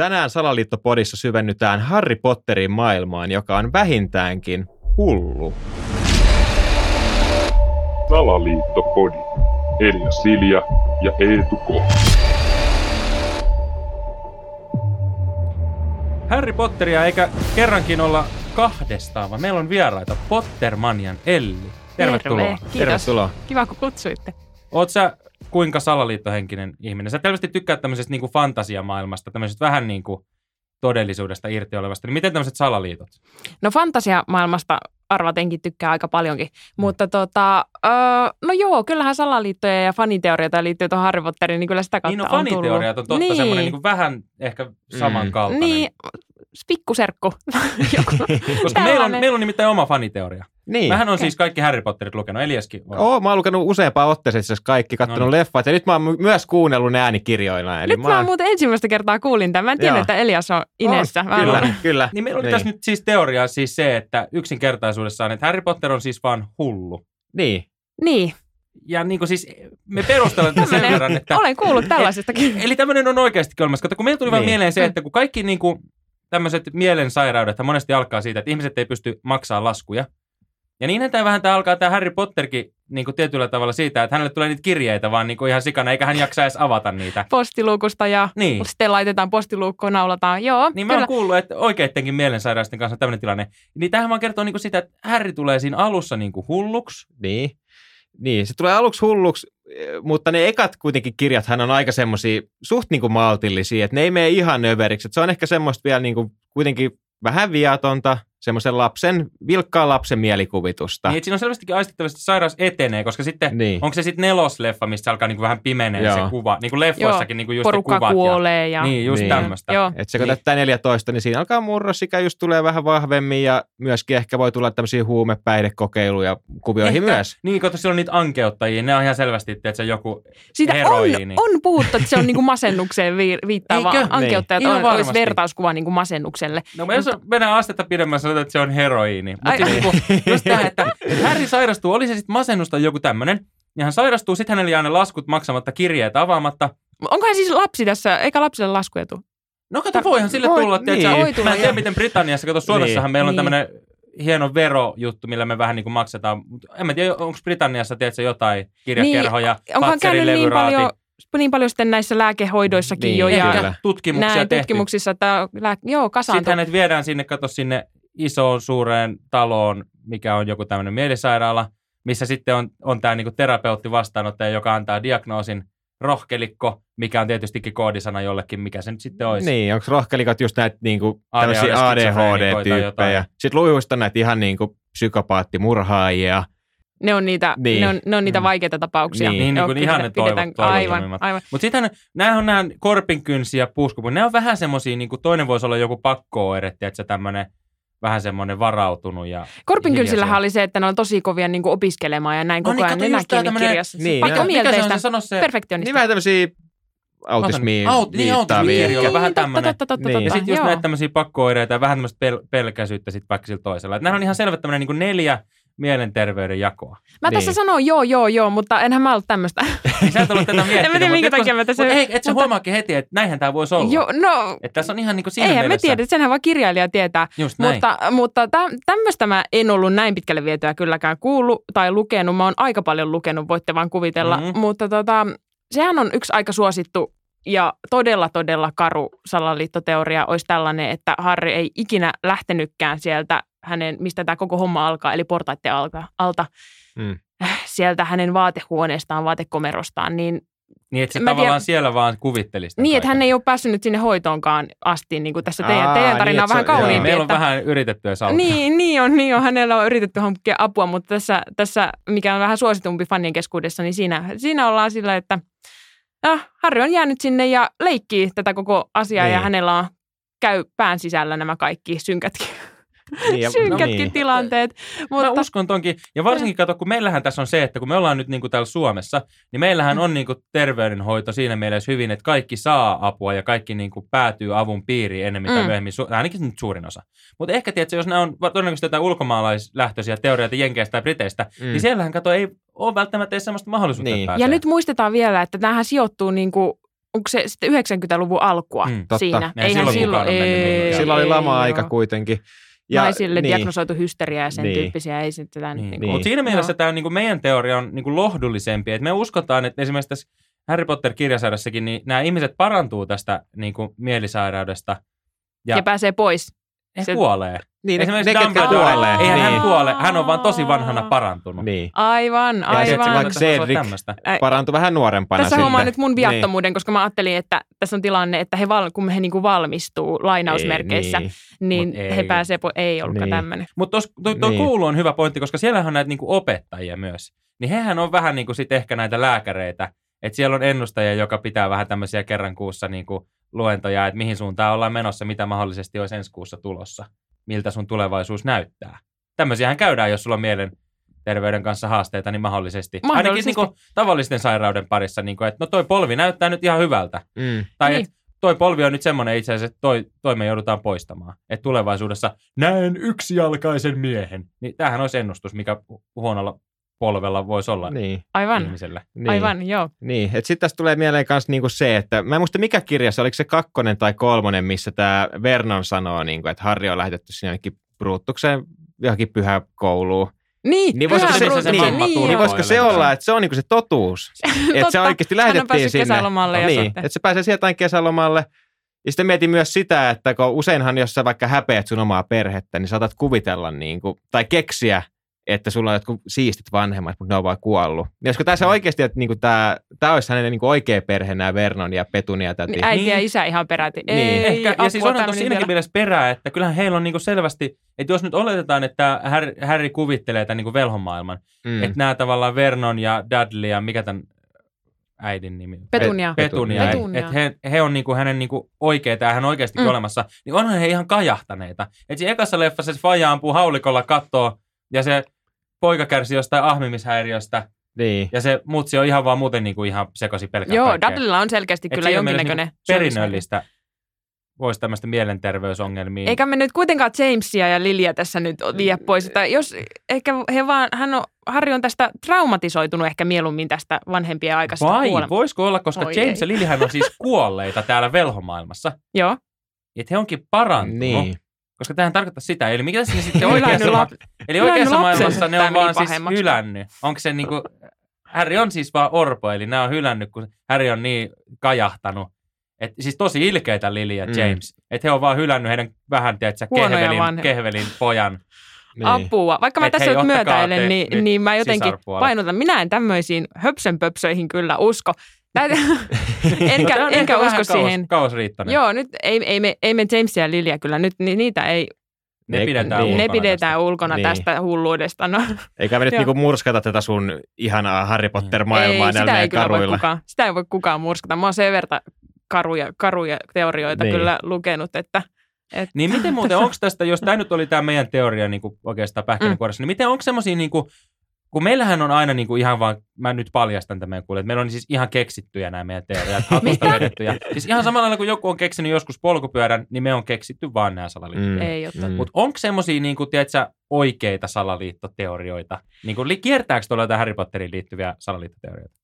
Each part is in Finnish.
Tänään Salaliittopodissa syvennytään Harry Potterin maailmaan, joka on vähintäänkin hullu. Salaliittopodi. Elia Silja ja Eetu K. Harry Potteria eikä kerrankin olla kahdestaan, vaan meillä on vieraita. Pottermanian Elli. Tervetuloa. Terve. Kiitos. Tervetuloa. Kiva, kun kutsuitte. Oot sä kuinka salaliittohenkinen ihminen? Sä selvästi tykkäät tämmöisestä niinku fantasiamaailmasta, tämmöisestä vähän niin kuin todellisuudesta irti olevasta. Niin miten tämmöiset salaliitot? No fantasiamaailmasta arvatenkin tykkää aika paljonkin. Mm. Mutta tota, öö, no joo, kyllähän salaliittoja ja faniteorioita liittyy tuohon Harry Potteriin, niin kyllä sitä kautta Niin no on tullut. faniteoriat on totta niin. semmoinen niin kuin vähän ehkä samankaltainen. Niin, pikkuserkku. Koska meillä on, meillä on nimittäin oma faniteoria. Niin. Mähän on siis kaikki Harry Potterit lukenut, Eliaskin on. Oo, mä oon lukenut useampaan otteeseen asiassa kaikki, katsonut No niin. leffat ja nyt mä oon my- myös kuunnellut ne äänikirjoina. Eli Nyt mä muuten ensimmäistä kertaa kuulin tämän. Mä en tiennyt, Joo. että Elias on Inessä. On, Mä kyllä, luulen- kyllä. Niin meillä oli niin. tässä nyt siis teoria siis se, että yksinkertaisuudessaan, että Harry Potter on siis vaan hullu. Niin. Niin, Ja niin kuin siis me perustellaan tätä sen verran, että... olen kuullut tällaisestakin. Eli tämmöinen on oikeasti olemassa. Kato, kun meillä tuli vaan Niin. mieleen se, että kun kaikki niin kuin, tämmöiset mielensairaudet monesti alkaa siitä, että ihmiset ei pysty maksaa laskuja. Ja niin tämä vähän tämä alkaa tämä Harry Potterkin niin kuin tietyllä tavalla siitä, että hänelle tulee niitä kirjeitä vaan niin kuin ihan sikana, eikä hän jaksa edes avata niitä. Postiluukusta ja Niin. sitten laitetaan postiluukkoon, naulataan. Joo, Niin mä kyllä. oon kuullut, että oikeidenkin mielensairaisten kanssa tämmöinen tilanne. Niin tähän vaan kertoo niin kuin sitä, että Harry tulee siinä alussa niin kuin hulluksi. Niin. Niin, se tulee aluksi hulluksi, mutta ne ekat kuitenkin kirjathan on aika semmoisia suht niin kuin maltillisia, että ne ei mene ihan överiksi. Että se on ehkä semmoista vielä niin kuin kuitenkin vähän viatonta, semmoisen lapsen, vilkkaan lapsen mielikuvitusta. Niin, siinä on selvästikin aistittavasti että sairaus etenee, koska sitten Niin. onko se sitten nelosleffa, missä se alkaa niin kuin vähän pimenee Joo. se kuva. Niin kuin leffoissakin niin kuin just Porukka kuvat. kuolee ja... Ja, niin, just Niin. niin. tämmöistä. Että se kun Niin. täyttää 14, niin siinä alkaa murrosikä just tulee vähän vahvemmin ja myöskin ehkä voi tulla tämmöisiä huumepäihdekokeiluja kuvioihin Ehkä- myös. Niin, kun siellä on niitä ankeuttajia, ne on ihan selvästi, että se joku Siitä on, heroiini. on puhuttu, että se on niinku masennukseen vi- viittaava. Eikö? Ankeuttajat Niin. on, olisi vertauskuva niinku masennukselle. No mä jos mennään astetta pidemmälle, sanotaan, että se on heroiini. Mutta Ai- siis just tämä, että että Harry sairastuu, oli se sitten masennusta joku tämmöinen, ja hän sairastuu, sitten hänellä jää ne laskut maksamatta, kirjeet avaamatta. Onkohan siis lapsi tässä, eikä lapsille laskuja tule? No kato, Tar- voihan sille voi- tulla, niin. tiedätkö, Voi tulla, mä en tiedä, miten Britanniassa, kato Suomessahan Niin. meillä on Niin. tämmöinen hieno verojuttu, millä me vähän niin kuin maksetaan. Mut En mä tiedä, onko Britanniassa, tiedätkö, jotain kirjakerhoja, Niin, Onkohan käynyt niin paljon, niin paljon sitten näissä lääkehoidoissakin Niin, jo ja tutkimuksia näin tehty. tutkimuksissa, että lää... joo, kasaantuu. Sitten hänet viedään sinne, kato sinne isoon suureen taloon, mikä on joku tämmöinen mielisairaala, missä sitten on, on tämä niinku terapeutti vastaanottaja, joka antaa diagnoosin rohkelikko, mikä on tietystikin koodisana jollekin, mikä se nyt sitten olisi. Niin, onko rohkelikot just näitä niinku, tämmöisiä ADHD-tyyppejä? jotain. Sitten luihuista näitä ihan niinku psykopaattimurhaajia. Ne on niitä, Niin. ne on, ne on niitä Mm. vaikeita tapauksia. Niin. Niin, niin kuin ihan ne toivot- aivan, toivottomimmat. aivan. Mutta sitten nämä on nämä korpinkynsi ja puuskupu, ne on vähän semmoisia, niin kuin toinen voisi olla joku pakko että se tämmöinen vähän semmoinen varautunut. Ja Korpinkynsillähän hiljaisia. oli se, että ne on tosi kovia niin kuin opiskelemaan ja näin No koko niin, ajan. kato Ne näki niin tämmönen- kirjassa. Niin, Niin, on mielteistä, se, se, perfektionista. Niin vähän tämmöisiä autismiin Aut- niin, viittaavia. autismikirjo, ehkä. vähän totta, tämmönen. Totta, totta, Niin. totta, Ja sitten just näitä tämmöisiä pakko-oireita ja vähän tämmöistä pel- pelkäisyyttä sitten vaikka sillä toisella. Et nämä on ihan selvä tämmöinen niin neljä mielenterveyden jakoa. Mä tässä Niin. sanon joo, joo, joo, mutta enhän mä ollut tämmöistä. Niin sä et ollut tätä miettinyt. En mä tiedä, minkä takia mä tässä- Mut ei, et sä mutta- huomaakin heti, että näinhän tämä voisi olla. joo, no, Että tässä on ihan niin kuin siinä eihän me mielessä. tiedä, senhän vaan kirjailija tietää. Just näin. Mutta, mutta tä, tämmöistä mä en ollut näin pitkälle vietyä kylläkään kuullut tai lukenut. Mä oon aika paljon lukenut, voitte vaan kuvitella. Mhm. Mm-hmm. Mutta tota, sehän on yksi aika suosittu ja todella, todella karu salaliittoteoria olisi tällainen, että Harry ei ikinä lähtenytkään sieltä hänen, mistä tämä koko homma alkaa, eli portaiden alta, alta Mm. sieltä hänen vaatehuoneestaan, vaatekomerostaan, niin, Niin, että se tavallaan tiedän- siellä vaan kuvittelisi. niin että hän ei ole päässyt nyt sinne hoitoonkaan asti, niin kuin tässä teidän, Aa, teidän niin, tarina on että vähän joo. Niin, kauniimpi. meillä on että- vähän yritetty ja. Niin, niin on, niin on. Hänellä on yritetty hankkia apua, mutta tässä, tässä mikä on vähän suositumpi fanien keskuudessa, niin siinä, siinä ollaan sillä, että no, Harry on jäänyt sinne ja leikkii tätä koko asiaa Niin. ja hänellä on, käy pään sisällä nämä kaikki synkätkin, Niin, ja- synkätkin niin. tilanteet. Mutta... Mä uskon tonkin. Ja varsinkin kato, kun meillähän tässä on se, että kun me ollaan nyt niin kuin täällä Suomessa, niin meillähän on niin kuin terveydenhoito siinä mielessä hyvin, että kaikki saa apua ja kaikki niin kuin päätyy avun piiriin enemmän tai Mm. myöhemmin, su- ainakin nyt suurin osa. Mutta ehkä tiedätkö, jos nämä on todennäköisesti jotain ulkomaalaislähtöisiä teorioita Jenkeistä tai Briteistä, mm. Mm. niin siellähän kato ei ole välttämättä edes sellaista mahdollisuutta Niin. ja nyt muistetaan vielä, että tämähän sijoittuu niin kuin onko se sitten 90-luvun alkua Mm, totta. siinä. Ei silloin mennyt mihinkään. ei, Silloin oli ei, lama-aika kuitenkin. Naisille niin. diagnosoitu hysteria ja sen Niin. tyyppisiä, ei sitten tämän, Niin. niin. Niin. Mutta siinä mielessä Joo. tämä niin meidän teoria on niin kuin lohdullisempi. Et me uskotaan, että esimerkiksi tässä Harry Potter-kirjasarjassakin niin nämä ihmiset parantuu tästä niin kuin mielisairaudesta ja, Ja pääsee pois. He se- kuolee. Niin, Esimerkiksi ne, ketkä Dumbledore, kuolee. eihän niin. hän kuole, hän on vaan tosi vanhana parantunut. Niin. Aivan, se, että aivan. vaikka Cedric-. Parantui vähän nuorempana Tässä huomaan nyt mun Niin. viattomuuden, koska mä ajattelin, että tässä on tilanne, että he val, kun he niinku valmistuu lainausmerkeissä, Ei, niin, niin Mut ei. he pääsee, po- ei ollutkaan Niin. tämmöinen. Mutta tuo toi Niin. koulu on hyvä pointti, koska siellähän on näitä niinku opettajia myös. Niin hehän on vähän niinku sit ehkä näitä lääkäreitä. Että siellä on ennustajia, joka pitää vähän tämmöisiä kerran kuussa niinku luentoja, että mihin suuntaan ollaan menossa, mitä mahdollisesti olisi ensi kuussa tulossa, miltä sun tulevaisuus näyttää. Tämmöisiähän käydään, jos sulla on mielen terveyden kanssa haasteita, niin mahdollisesti. Ainakin Mahdollisesti. niinku tavallisten sairauden parissa, niinku, että no toi polvi näyttää nyt ihan hyvältä. Mm. Tai Niin. niin. toi polvi on nyt semmoinen itse asiassa, että toi, toi me joudutaan poistamaan. Että tulevaisuudessa näen yksijalkaisen miehen. Niin tämähän olisi ennustus, mikä hu- huonolla polvella voisi olla niin. Niin, Aivan, ihmiselle. niin. aivan, joo. Niin, että sitten tässä tulee mieleen myös niinku se, että mä en muista mikä kirja se, oliko se kakkonen tai kolmonen, missä tämä Vernon sanoo, niinku, että Harri on lähetetty sinne jonnekin Bruuttukseen johonkin pyhäkouluun. Niin, Niin voisiko se, Brutus, niin, niin, turpoilee voisiko se olla, että se on niinku se totuus? että se oikeasti Hän on lähetettiin sinne. kesälomalle ja niin, että se pääsee sieltä jotain kesälomalle. Ja sitten mietin myös sitä, että kun useinhan, jos sä vaikka häpeät sun omaa perhettä, niin saatat kuvitella niin kuin, tai keksiä, että sulla on jotkut siistit vanhemmat, mutta ne on vaan kuollut. Niin olisiko tässä oikeasti, että niin tämä, tämä olisi hänen niin kuin oikea perhe, nämä Vernon ja Petunia täti? Niin äiti ja Niin. isä ihan peräti. Niin. Ei, Ehkä, apua, ja siis onhan tää tuossa siinäkin mielessä perää, että kyllähän heillä on niinku selvästi, että jos nyt oletetaan, että Harry, Harry kuvittelee tämän niinku velhomaailman, Mm. mm. että nämä tavallaan Vernon ja Dudley ja mikä tämän äidin nimi on? Petunia. Petunia, Petunia. Petunia. että et he, he on niinku hänen niinku oikeita ja hän on oikeastikin Mm. mm. olemassa, niin onhan he ihan kajahtaneita. Et siinä ekassa leffassa se faija ampuu haulikolla kattoo ja se poika kärsii jostain ahmimishäiriöstä Niin. ja se mutsi on ihan vaan muuten niinku ihan sekaisin pelkää Joo, kaikkea. Dudleylla on selkeästi Et kyllä jonkinnäköinen niinku syömishäiriö. perinnöllistä voisi tämmöistä mielenterveysongelmia. Eikä me nyt kuitenkaan Jamesia ja Lilia tässä nyt vie pois. Että jos ehkä he vaan, hän on, Harry on tästä traumatisoitunut ehkä mieluummin tästä vanhempien aikaisesta Vai, kuolemasta. voisiko olla, koska Oi James ei. ja Lilyhän on siis kuolleita täällä velhomaailmassa. Joo. Että he onkin parantunut. Niin. Koska tämähän tarkoittaa sitä. Eli mikä siinä sitten oikeassa, lap- eli oikeassa maailmassa ne on vaan siis hylännyt. Onko se niinku, Harry on siis vaan orpo, eli nämä on hylännyt, kun Harry on niin kajahtanut. Et, siis tosi ilkeitä Lily ja Mm. James. Että he on vaan hylännyt heidän vähän, tiedätkö, kehvelin, vanhe- kehvelin pojan. niin. Apua. Vaikka mä Et tässä hei, nyt myötäilen, te niin, nyt niin mä jotenkin painotan. Minä en tämmöisiin höpsönpöpsöihin kyllä usko. Enkä enkä usko vähän siihen. Kauas, kauas riittänyt. Joo, nyt ei, ei, me, ei me Jamesia ja Lilia kyllä. Nyt ni, niitä ei, Ne Ne- pidetään niin. ne ulkona pidetään tästä. ulkona Niin. tästä hulluudesta. No, Eikä me nyt niinku murskata tätä sun ihanaa Harry Potter-maailmaa ei, sitä näillä ei kyllä voi karuilla. kukaan, sitä ei voi kukaan murskata. Mä oon sen verta karuja, karuja teorioita Niin. kyllä lukenut, että et, Niin miten muuten, onko tästä, jos tämä nyt oli tämä meidän teoria niin kuin oikeastaan pähkinänkuoressa, mm. niin miten onko semmoisia, niin kuin, kun meillähän on aina niin kuin ihan vaan, mä nyt paljastan tämän meidän kuulijat, meillä on siis ihan keksittyjä nämä meidän teoriat, hatusta vedettyjä. Siis ihan samalla lailla kuin joku on keksinyt joskus polkupyörän, niin me on keksitty vaan nämä salaliittoteoriat. Mm. ei. Mm. Mutta onko semmoisia, niin kuin, tiedätkö, oikeita salaliittoteorioita? Niin kuin, li- kiertääkö tuolla jotain Harry Potteriin liittyviä salaliittoteorioita?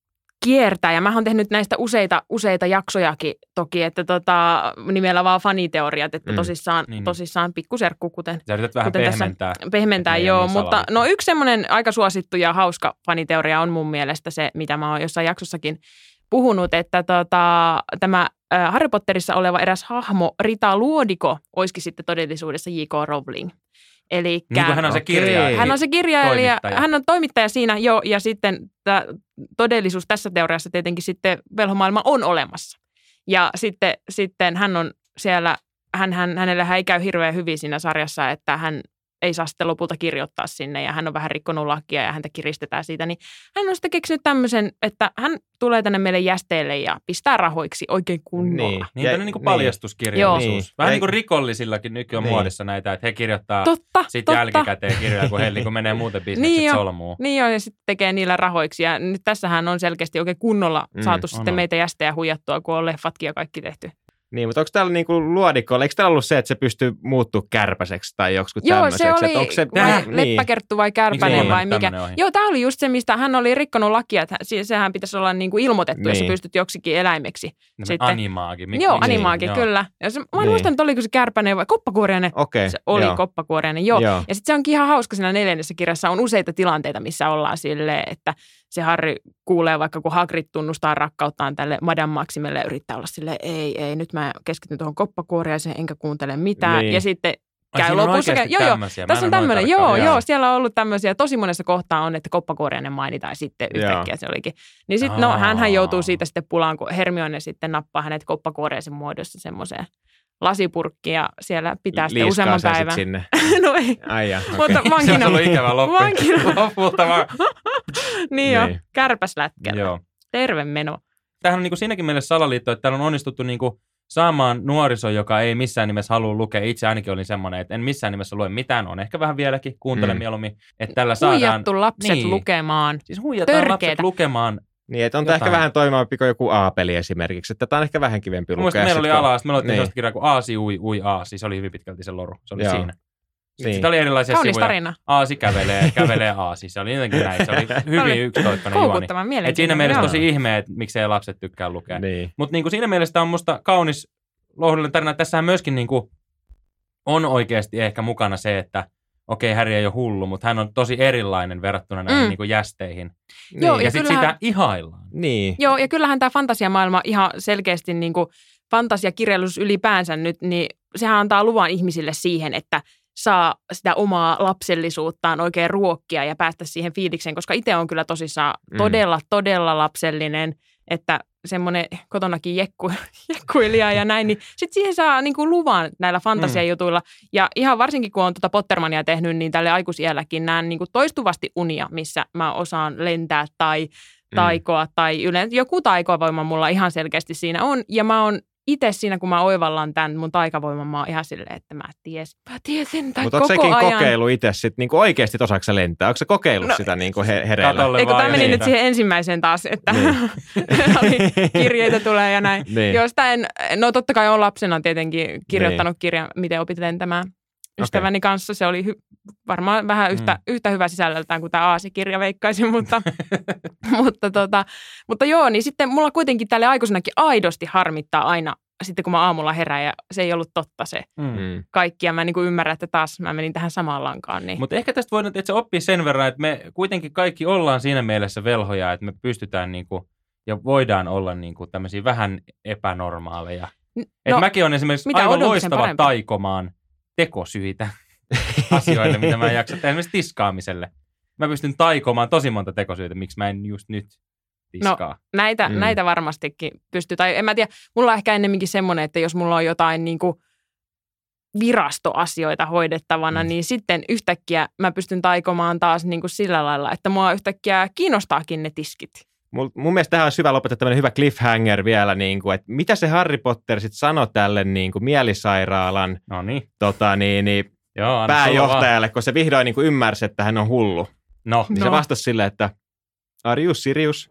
Kiertää. Ja mä oon tehnyt näistä useita, useita jaksojakin toki, että tota, nimellä vaan faniteoriat, että Mm. tosissaan, Niin, niin. tosissaan pikkuserkku, kuten Sä yrität vähän Kuten tässä pehmentää. pehmentää, ne ei joo. Mutta no yksi semmoinen aika suosittu ja hauska faniteoria on mun mielestä se, mitä mä oon jossain jaksossakin puhunut, että tota, tämä Harry Potterissa oleva eräs hahmo, Rita Luodiko, olisikin sitten todellisuudessa J.K. Rowling. Eli Niin hän on se kirjailija. hän on se kirjailija, Toimittaja. hän on toimittaja siinä jo, ja sitten tämä todellisuus tässä teoriassa tietenkin sitten velhomaailma on olemassa. Ja sitten, sitten hän on siellä, hän, hän, hänellä ei käy hirveän hyvin siinä sarjassa, että hän ei saa sitten lopulta kirjoittaa sinne ja hän on vähän rikkonut lakia ja häntä kiristetään siitä, niin hän on sitten keksinyt tämmöisen, että hän tulee tänne meille jästeelle ja pistää rahoiksi oikein kunnolla. Niin. Niin, tämmöinen niin niin. paljastuskirjallisuus. Joo. Vähän Ja- niin kuin rikollisillakin nykyään Niin. muodissa näitä, että he kirjoittaa Totta, sitten totta. jälkikäteen kirjoja, kun heillä niin menee muuten bisnekset Niin jo. solmuun. Niin joo, ja sitten tekee niillä rahoiksi. Ja nyt tässähän on selkeästi oikein kunnolla Mm, saatu on, sitten on. meitä jästejä huijattua, kun on leffatkin ja kaikki tehty. Niin, mutta onko täällä niinku luodikolla, eikö täällä ollut se, että se pystyy muuttuu kärpäseksi tai joksikin Joo, tämmöiseksi? se oli onko se, vai niin. leppäkerttu vai kärpänen mulla vai mikä. ohi? Joo, tämä oli just se, mistä hän oli rikkonut lakia, että hän- sehän pitäisi olla niin kuin ilmoitettu, jos sä Niin. pystyt joksikin eläimeksi. Sitten. Sitten- Animaakin. Mik- Joo, miksi- animaakin, joo. kyllä. Ja se, mä en Niin. muista, että oliko se kärpänen vai koppakuoriainen. Okei, Se oli joo. koppakuoriainen, joo. Joo. Ja sitten se onkin ihan hauska siinä neljännessä kirjassa. On useita tilanteita, missä ollaan silleen, että se Harry kuulee vaikka, kun Hagrid tunnustaa rakkauttaan tälle Madame Maximelle ja yrittää olla silleen, ei, ei, nyt mä keskityn tuohon koppakuoriaiseen enkä kuuntele mitään. Niin. Ja sitten Ai, käy on lopussa. oikeasti Joo, joo. Tässä on tämmöinen, joo, joo, siellä on ollut tämmöisiä, tosi monessa kohtaa on, että koppakuoriainen mainitaan ja sitten Joo. yhtäkkiä se olikin. Niin sitten, no, Aa. hän joutuu siitä sitten pulaan, kun Hermione sitten nappaa hänet koppakuoriaisen muodossa semmoiseen lasipurkkiin ja siellä pitää sitten useamman päivän. sinne. no ei, Ai ja, okei. mutta Se vankina. on ollut ikävä loppu. Vankina. Lopulta vaan. niin jo, Niin. kärpäslätkällä. Joo. Terve meno. Tämähän on niin kuin siinäkin mielessä salaliitto, että täällä on onnistuttu niin kuin saamaan nuoriso, joka ei missään nimessä halua lukea. Itse ainakin olin semmoinen, että en missään nimessä lue mitään, on ehkä vähän vieläkin, kuuntelen Mm. mm. mieluummin, että tällä saadaan... Huijattu lapset Niin. lukemaan. Siis huijataan lapset Törkeetä. lukemaan. Niin, että on tämä ehkä vähän toimivampi kuin joku A-peli esimerkiksi. Että tätä on ehkä vähän kivempi lukea. meillä oli kun- ala, sitten me luettiin Niin. sellaista kirjaa kuin Aasi ui ui Aasi, se oli hyvin pitkälti se loru, se oli Joo. siinä. Sitten Niin. sitä oli erilaisia Kaunis sivuja. tarina. Aasi kävelee, kävelee Aasi. Se oli jotenkin näin. Se oli hyvin yksitoikkoinen juoni. Et mielenkiintoinen. siinä mielessä joo. tosi ihme, että miksei lapset tykkää lukea. Niin. Mutta niinku siinä mielessä tämä on musta kaunis lohdullinen tarina. Tässähän myöskin niinku on oikeasti ehkä mukana se, että okei, Häri ei ole hullu, mutta hän on tosi erilainen verrattuna näihin Mm. niinku jästeihin. Joo, ja ja sitten sitä ihaillaan. Niin. Joo, ja kyllähän tämä fantasiamaailma ihan selkeästi niin kuin fantasiakirjallisuus ylipäänsä nyt, niin sehän antaa luvan ihmisille siihen, että saa sitä omaa lapsellisuuttaan oikein ruokkia ja päästä siihen fiilikseen, koska itse on kyllä tosissaan Mm. todella, todella lapsellinen, että semmoinen kotonakin jekku, jekkuilija ja näin, niin sitten siihen saa niin kuin luvan näillä fantasiajutuilla. Ja ihan varsinkin, kun on tuota Pottermania tehnyt, niin tälle aikuisielläkin näen niin kuin toistuvasti unia, missä mä osaan lentää tai taikoa tai yleensä joku taikavoima mulla ihan selkeästi siinä on. Ja mä oon itse siinä, kun mä oivallan tämän mun taikavoiman, mä oon ihan silleen, että mä ties, mä tiesin tai Mutta koko sekin ajan. kokeilu itse sitten niinku oikeasti osaako lentää? Onko se kokeillut No, sitä niinku he, hereillä? Eikö tämä meni ja nyt siihen ensimmäiseen taas, että Niin. oli, kirjeitä tulee ja näin. Niin. Joo, sitä en, no totta kai on lapsena tietenkin kirjoittanut Niin. kirjan, miten opit lentämään ystäväni kanssa. Se oli hy, varmaan vähän yhtä, Mm. yhtä hyvä sisällöltään kuin tämä Aasikirja veikkaisin, mutta, mutta, tota, mutta joo, niin sitten mulla kuitenkin tälle aikuisenakin aidosti harmittaa aina sitten kun mä aamulla herään ja se ei ollut totta se Mm. Mm. kaikki ja mä niin ymmärrän, että taas mä menin tähän samaan lankaan. Niin. Mutta ehkä tästä voidaan että se oppii sen verran, että me kuitenkin kaikki ollaan siinä mielessä velhoja, että me pystytään niinku, ja voidaan olla niinku tämmöisiä vähän epänormaaleja. Et no, mäkin on esimerkiksi mitä aivan loistava parempi. taikomaan tekosyitä asioille, mitä mä en jaksa tehdä, esimerkiksi tiskaamiselle. Mä pystyn taikomaan tosi monta tekosyitä, miksi mä en just nyt tiskaa. näitä, Mm. näitä varmastikin pystyy. Tai en mä tiedä, mulla on ehkä ennemminkin semmoinen, että jos mulla on jotain niin kuin virastoasioita hoidettavana, mm. niin sitten yhtäkkiä mä pystyn taikomaan taas niin kuin sillä lailla, että mua yhtäkkiä kiinnostaakin ne tiskit. Mun mielestä tähän olisi hyvä lopettaa tämmöinen hyvä cliffhanger vielä, niin kuin, että mitä se Harry Potter sitten sanoi tälle niin kuin mielisairaalan No niin, tota, niin, niin, joo, pääjohtajalle, kun se vihdoin niin kuin ymmärsi, että hän on hullu. No, Niin No. se vastasi silleen, että Are you serious?